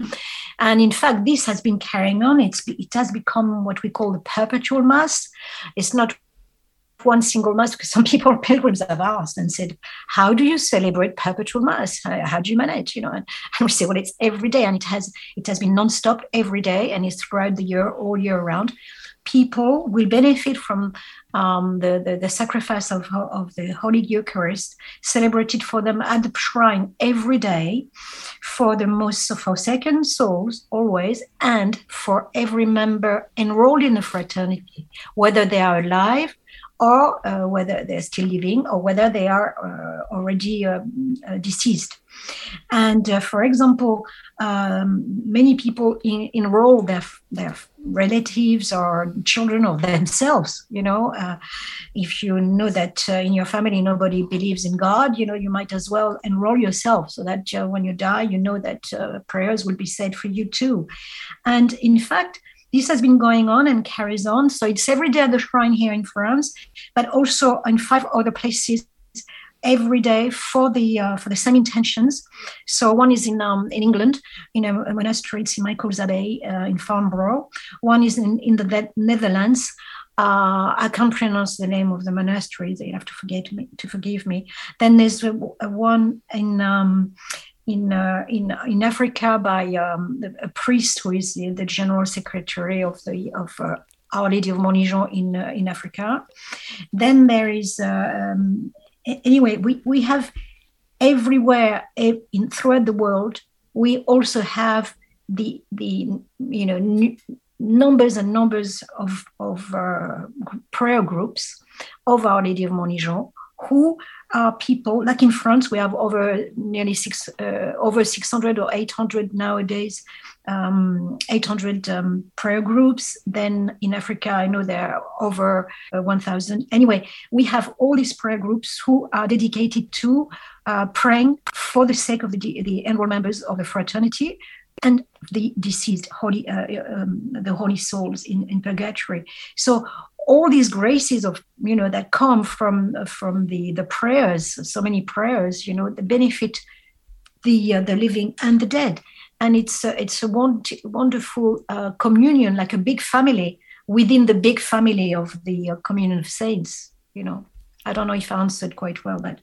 Speaker 2: And in fact, this has been carrying on. It's it has become what we call the perpetual mass. It's not one single mass because some [LAUGHS] people pilgrims have asked and said how do you celebrate perpetual mass? How, do you manage? You know and, and, we say well it's every day and it has it has been non-stop every day and it's throughout the year all year round. People will benefit from um, the, the, the, sacrifice of, of the Holy Eucharist celebrated for them at the shrine every day for the most forsaken souls always and for every member enrolled in the fraternity, whether they are alive or uh, whether they're still living or whether they are uh, already um, uh, deceased. And uh, for example, um, many people in, enroll their, their relatives or children of themselves. You know, uh, if you know that uh, in your family nobody believes in God, you know, you might as well enroll yourself so that when you die, you know that prayers will be said for you too. And in fact, this has been going on and carries on. So it's every day at the shrine here in France, but also in five other places every day for the uh, for the same intentions. So one is in um, in England in a, a monastery, in Michael's Abbey uh, in Farnborough. One is in in the Netherlands. Uh, I can't pronounce the name of the monastery. They have to forget me to forgive me. Then there's a, a one in um, in uh, in in Africa by um, a priest who is the, the, general secretary of the of uh, Our Lady of Montligeon in uh, in Africa. Then there is uh, um, anyway we we have everywhere in throughout the world. We also have the the you know numbers and numbers of of uh, prayer groups of Our Lady of Montligeon who are people like in France we have over nearly six uh, over 600 or 800 nowadays um, 800 um, prayer groups. Then in Africa I know there are over uh, 1000 anyway we have all these prayer groups who are dedicated to uh, praying for the sake of the, the enrolled members of the fraternity and the deceased holy uh, um, the holy souls in, in purgatory. So all these graces of you know that come from from the the prayers so many prayers you know the benefit the uh, the living and the dead. And it's a, it's a wonderful uh, communion like a big family within the big family of the uh, communion of saints you know. I don't know if i answered quite well but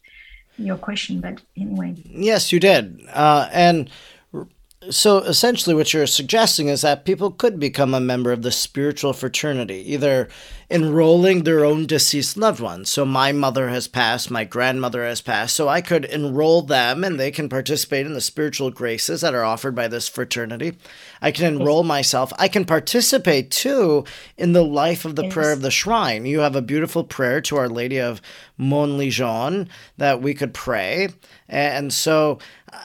Speaker 2: your question but anyway.
Speaker 1: Yes you did. Uh, and so essentially, what you're suggesting is that people could become a member of the spiritual fraternity, either enrolling their own deceased loved ones. So my mother has passed, my grandmother has passed, so I could enroll them and they can participate in the spiritual graces that are offered by this fraternity. I can enroll myself. I can participate too in the life of the yes. prayer of the shrine. You have a beautiful prayer to Our Lady of Montligeon that we could pray. And so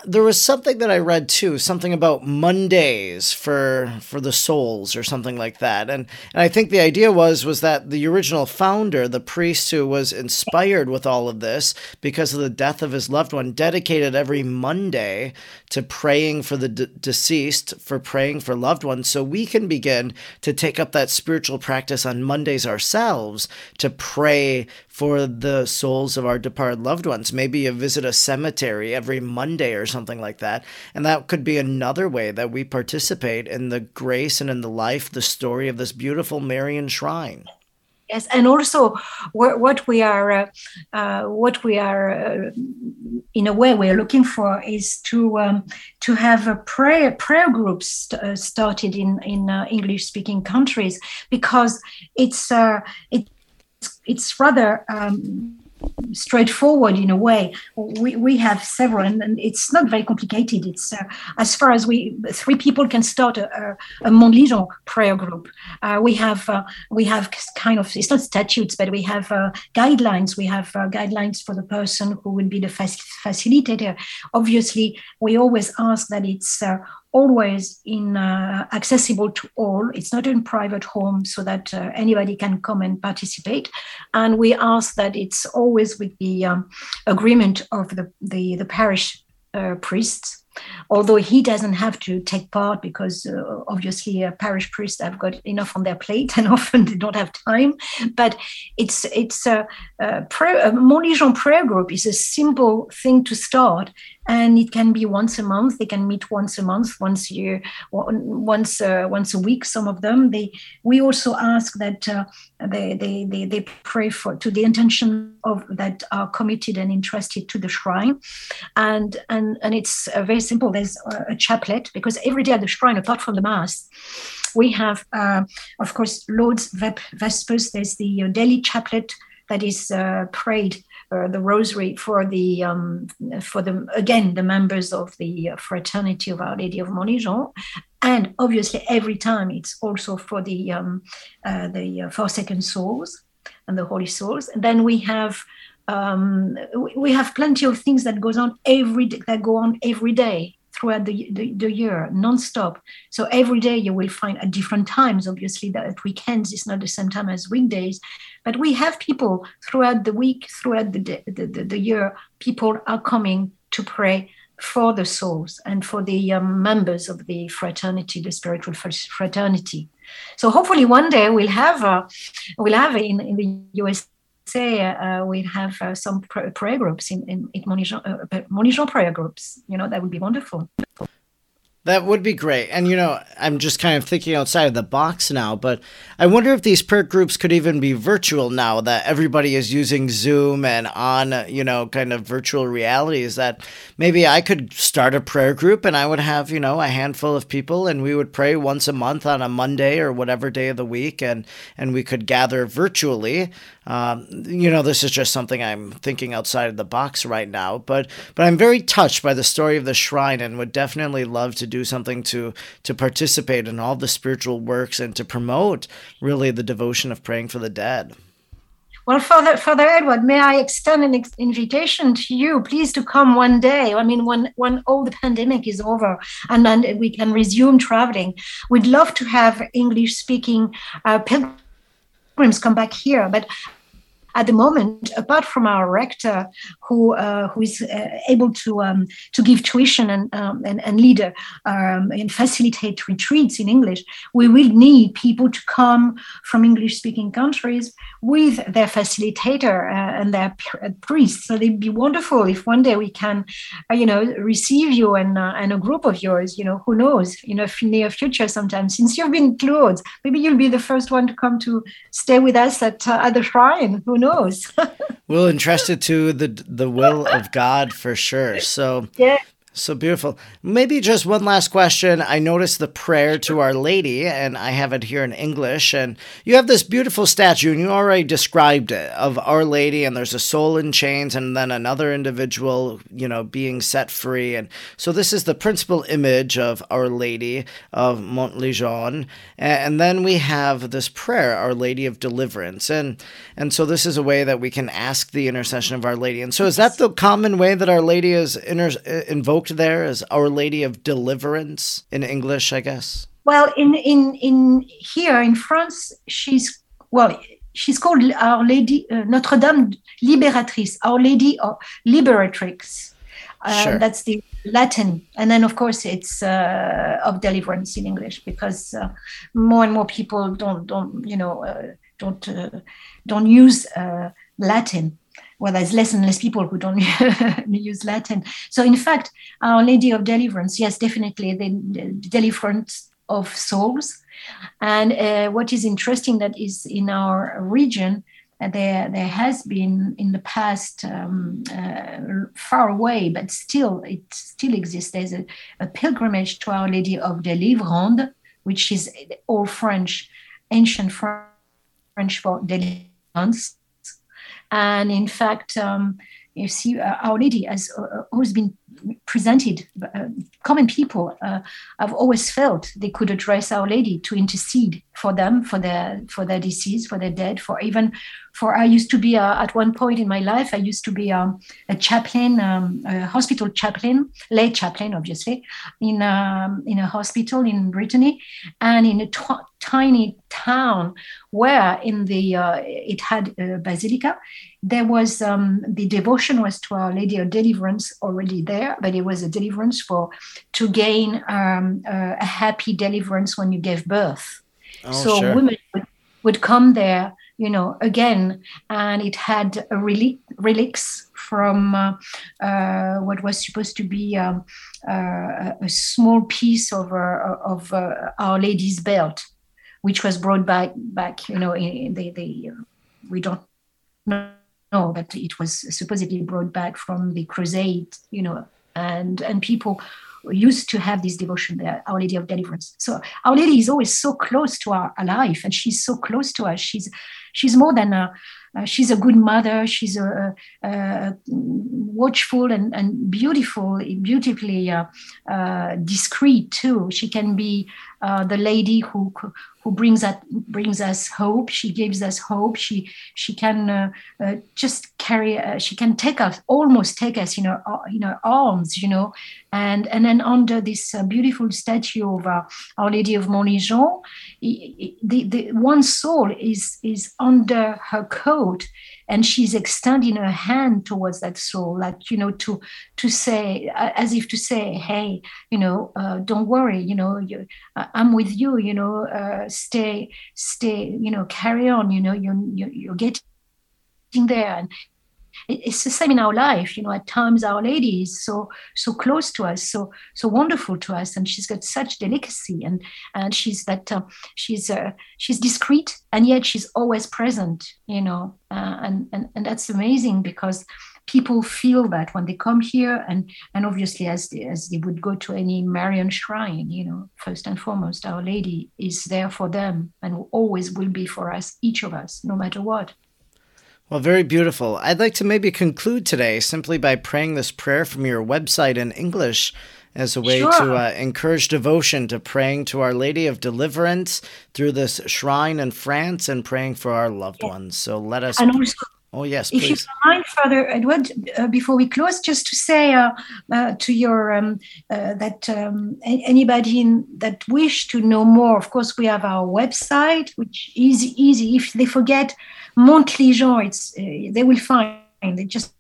Speaker 1: there was something that I read too, something about Mondays for for the souls or something like that. And and I think the idea was was that the original founder, the priest who was inspired with all of this because of the death of his loved one, dedicated every Monday to praying for the deceased, for praying for loved ones, so we can begin to take up that spiritual practice on Mondays ourselves to pray for the souls of our departed loved ones. Maybe you visit a cemetery every Monday or something like that. And that could be another way that we participate in the grace and in the life, the story of this beautiful Marian shrine.
Speaker 2: Yes, and also what we are, uh, uh, what we are, uh, in a way, we're looking for is to um, to have a prayer prayer groups st- uh, started in in uh, English speaking countries because it's uh, it, it's rather um, straightforward in a way. We, we have several, and, and it's not very complicated. It's uh, as far as we three people can start a, a, a Montligeon prayer group. Uh, we have uh, we have kind of it's not statutes, but we have uh, guidelines. We have uh, guidelines for the person who will be the facilitator. Obviously, we always ask that it's uh, always in uh, accessible to all. It's not in private home so that uh, anybody can come and participate. And we ask that it's always with the um, agreement of the, the, the parish uh, priests although he doesn't have to take part because uh, obviously parish priests have got enough on their plate [LAUGHS] and often they don't have time but it's it's a, a, prayer, a prayer group is a simple thing to start and it can be once a month. They can meet once a month once a year once uh, once a week some of them. They we also ask that uh, they, they they they pray for to the intention of that are committed and entrusted to the shrine. And and and it's uh, very simple. There's a chaplet because every day at the shrine apart from the mass we have uh, of course Lauds vespers. There's the uh, daily chaplet that is uh, prayed uh, the rosary for the um, for the again the members of the fraternity of Our Lady of Montligeon, and obviously every time it's also for the um, uh, the uh, Forsaken Souls and the Holy Souls. And then we have um, we have plenty of things that goes on every that go on every day throughout the, the, the, year non-stop. So every day you will find at different times obviously that at weekends is not the same time as weekdays. But we have people throughout the week throughout the, the, the, the year people are coming to pray for the souls and for the um, members of the fraternity the spiritual fraternity. So hopefully one day we'll have uh, we'll have in, in the us say uh, we have uh, some prayer groups in, in, in Montligeon, uh, prayer groups. You know, that would be wonderful.
Speaker 1: That would be great. And, you know, I'm just kind of thinking outside of the box now, but I wonder if these prayer groups could even be virtual now that everybody is using Zoom and on, you know, kind of virtual realities. That maybe I could start a prayer group and I would have, you know, a handful of people and we would pray once a month on a Monday or whatever day of the week and, and we could gather virtually um, you know, this is just something I'm thinking outside of the box right now, but but I'm very touched by the story of the shrine and would definitely love to do something to to participate in all the spiritual works and to promote really the devotion of praying for the dead.
Speaker 2: Well, Father, Father Edward, may I extend an ex- invitation to you, please, to come one day. I mean, when when all the pandemic is over and then we can resume traveling, we'd love to have English-speaking uh, pilgrims come back here. But at the moment, apart from our rector, who uh, who is uh, able to um, to give tuition and um, and, and lead um, and facilitate retreats in English, we will need people to come from English-speaking countries with their facilitator uh, and their uh, priests. So it'd be wonderful if one day we can, uh, you know, receive you and uh, and a group of yours. You know, who knows? You know, near future sometime. Since you've been close, maybe you'll be the first one to come to stay with us at at the shrine. Who knows? Knows? [LAUGHS]
Speaker 1: we'll entrust it to the the will of God for sure. So yeah. So beautiful. Maybe just one last question. I noticed the prayer to Our Lady, and I have it here in English. And you have this beautiful statue, and you already described it of Our Lady, and there's a soul in chains, and then another individual, you know, being set free. And so this is the principal image of Our Lady of Montligeon. And then we have this prayer, Our Lady of Deliverance. And and so this is a way that we can ask the intercession of Our Lady. And so is that the common way that Our Lady is inter- invoked? Invoked there as Our Lady of Deliverance in English, I guess.
Speaker 2: Well, in in in here in France, she's well, she's called Our Lady uh, Notre Dame Liberatrice, Our Lady of Liberatrix. Uh, sure. That's the Latin, and then of course it's uh, of deliverance in English because uh, more and more people don't don't you know uh, don't uh, don't use Latin well, there's less and less people who don't [LAUGHS] use Latin. So, in fact, Our Lady of Deliverance, yes, definitely the, deliverance of souls. And uh, what is interesting that is in our region, uh, there there has been in the past um, uh, far away, but still it still exists. There's a, a pilgrimage to Our Lady of Delivrande, which is all French, ancient French for deliverance and in fact, um, you see, uh, Our Lady has uh, always been presented. Uh, common people uh, have always felt they could address Our Lady to intercede for them, for their for their deceased, for their dead, for even for I used to be uh, at one point in my life. I used to be um, a chaplain, um, a hospital chaplain, lay chaplain, obviously, in um, in a hospital in Brittany, and in a t- tiny town where in the uh, it had a basilica. There was um, the devotion was to Our Lady of Deliverance already there, but it was a deliverance for to gain um, a happy deliverance when you gave birth. Oh, so sure. women would, would come there you know, again, and it had a relic, relics from uh, uh, what was supposed to be um, uh, a small piece of, uh, of uh, Our Lady's belt, which was brought back, back you know, in the, the we don't know, but it was supposedly brought back from the crusade, you know, and and people used to have this devotion there, Our Lady of Deliverance. So Our Lady is always so close to our, our life, and she's so close to us. She's she's more than a uh, she's a good mother. She's a, a, a watchful and, and beautiful, beautifully uh, uh, discreet too. She can be uh, the lady who who brings that brings us hope. She gives us hope. She she can uh, uh, just carry. she can take us almost take us in her in her arms, you know. And and then under this beautiful statue of Our Lady of Montligeon, the, the one soul is is under her coat and she's extending her hand towards that soul like you know to to say as if to say hey you know uh, don't worry you know you, i'm with you you know uh, stay stay you know carry on you know you're you're getting there. And it's the same in our life you know at times our lady is so so close to us so so wonderful to us and she's got such delicacy and and she's that uh, she's uh, she's discreet and yet she's always present you know uh, and, and and that's amazing because people feel that when they come here and and obviously as they, as they would go to any marian shrine you know first and foremost our lady is there for them and always will be for us each of us no matter what
Speaker 1: well, very beautiful. I'd like to maybe conclude today simply by praying this prayer from your website in English as a way sure. to uh, encourage devotion to praying to Our Lady of Deliverance through this shrine in France and praying for our loved ones. So let us.
Speaker 2: And also,
Speaker 1: oh, yes,
Speaker 2: if you don't mind, Father Edward, uh, before we close, just to say uh, uh to your um, uh, that um, anybody in, that wish to know more, of course, we have our website, which is easy. If they forget, Montligeon, it's uh, they will find. They just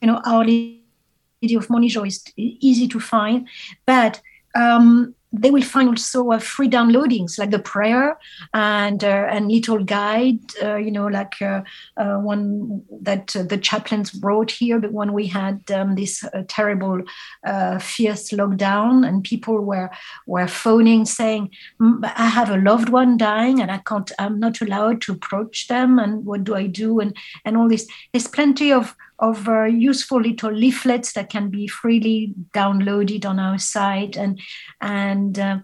Speaker 2: you know Our Lady of Montligeon is easy to find, but um, they will find also uh, free downloadings like the prayer and uh, and little guide uh, you know like uh, uh, one that uh, the chaplains brought here but when we had um, this terrible fierce lockdown and people were were phoning saying i have a loved one dying and i can't i'm not allowed to approach them and what do i do? And and all this. There's plenty of of uh, useful little leaflets that can be freely downloaded on our site. And and uh,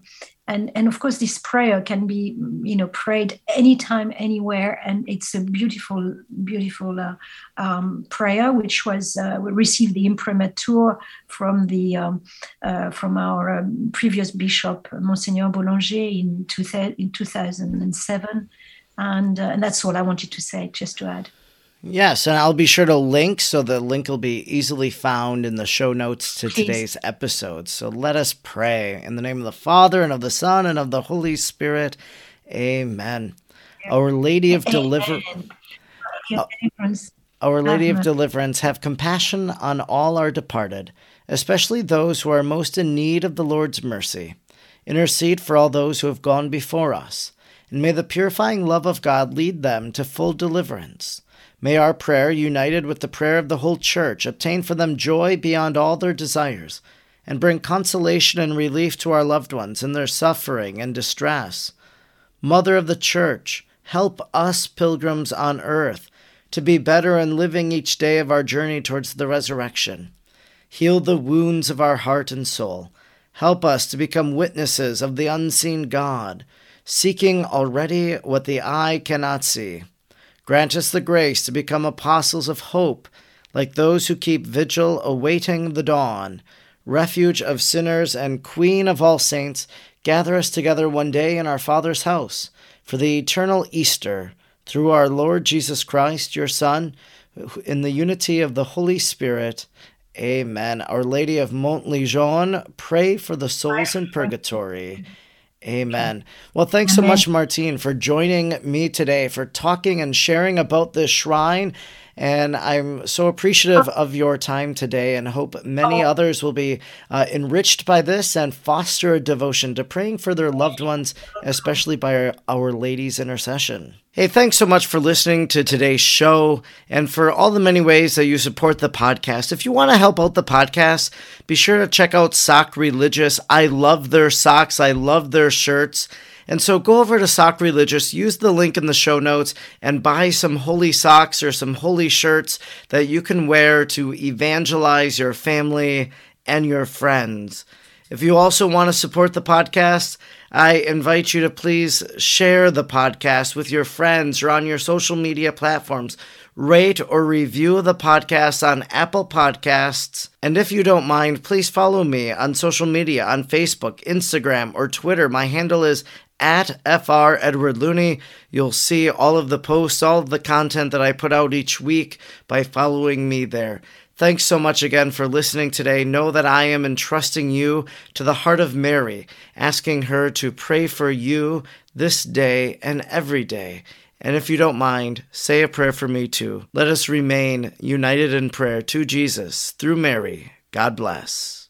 Speaker 2: and and of course this prayer can be you know prayed anytime anywhere. And it's a beautiful beautiful uh, um, prayer which was uh, we received the imprimatur from the um, uh, from our um, previous bishop Monseigneur Boulanger in, two, in 2007 and uh, and that's all I wanted to say just to add
Speaker 1: Yes, and I'll be sure to link so the link will be easily found in the show notes to
Speaker 2: Please.
Speaker 1: today's episode. So let us pray in the name of the Father and of the Son and of the Holy Spirit. Amen. Our Lady of
Speaker 2: oh. deliverance.
Speaker 1: Our Lady of Deliverance, have compassion on all our departed, especially those who are most in need of the Lord's mercy. Intercede for all those who have gone before us, and may the purifying love of God lead them to full deliverance. May our prayer, united with the prayer of the whole Church, obtain for them joy beyond all their desires, and bring consolation and relief to our loved ones in their suffering and distress. Mother of the Church, help us pilgrims on earth to be better in living each day of our journey towards the resurrection. Heal the wounds of our heart and soul. Help us to become witnesses of the unseen God, seeking already what the eye cannot see. Grant us the grace to become apostles of hope, like those who keep vigil awaiting the dawn. Refuge of sinners and Queen of all saints, gather us together one day in our Father's house for the eternal Easter, through our Lord Jesus Christ, your Son, in the unity of the Holy Spirit. Amen. Our Lady of Montligeon, pray for the souls in purgatory. Amen. Well, thanks so much, Martine, for joining me today, for talking and sharing about this shrine. And I'm so appreciative of your time today and hope many others will be uh, enriched by this and foster a devotion to praying for their loved ones, especially by our, our Lady's intercession. Hey, thanks so much for listening to today's show and for all the many ways that you support the podcast. If you want to help out the podcast, be sure to check out Sock Religious. I love their socks, I love their shirts. And so go over to Sock Religious, use the link in the show notes, and buy some holy socks or some holy shirts that you can wear to evangelize your family and your friends. If you also want to support the podcast, I invite you to please share the podcast with your friends or on your social media platforms. Rate or review the podcast on Apple Podcasts. And if you don't mind, please follow me on social media on Facebook, Instagram, or Twitter. My handle is at FR Edward Looney. You'll see all of the posts, all of the content that I put out each week by following me there. Thanks so much again for listening today. Know that I am entrusting you to the heart of Mary, asking her to pray for you this day and every day. And if you don't mind, say a prayer for me too. Let us remain united in prayer to Jesus through Mary. God bless.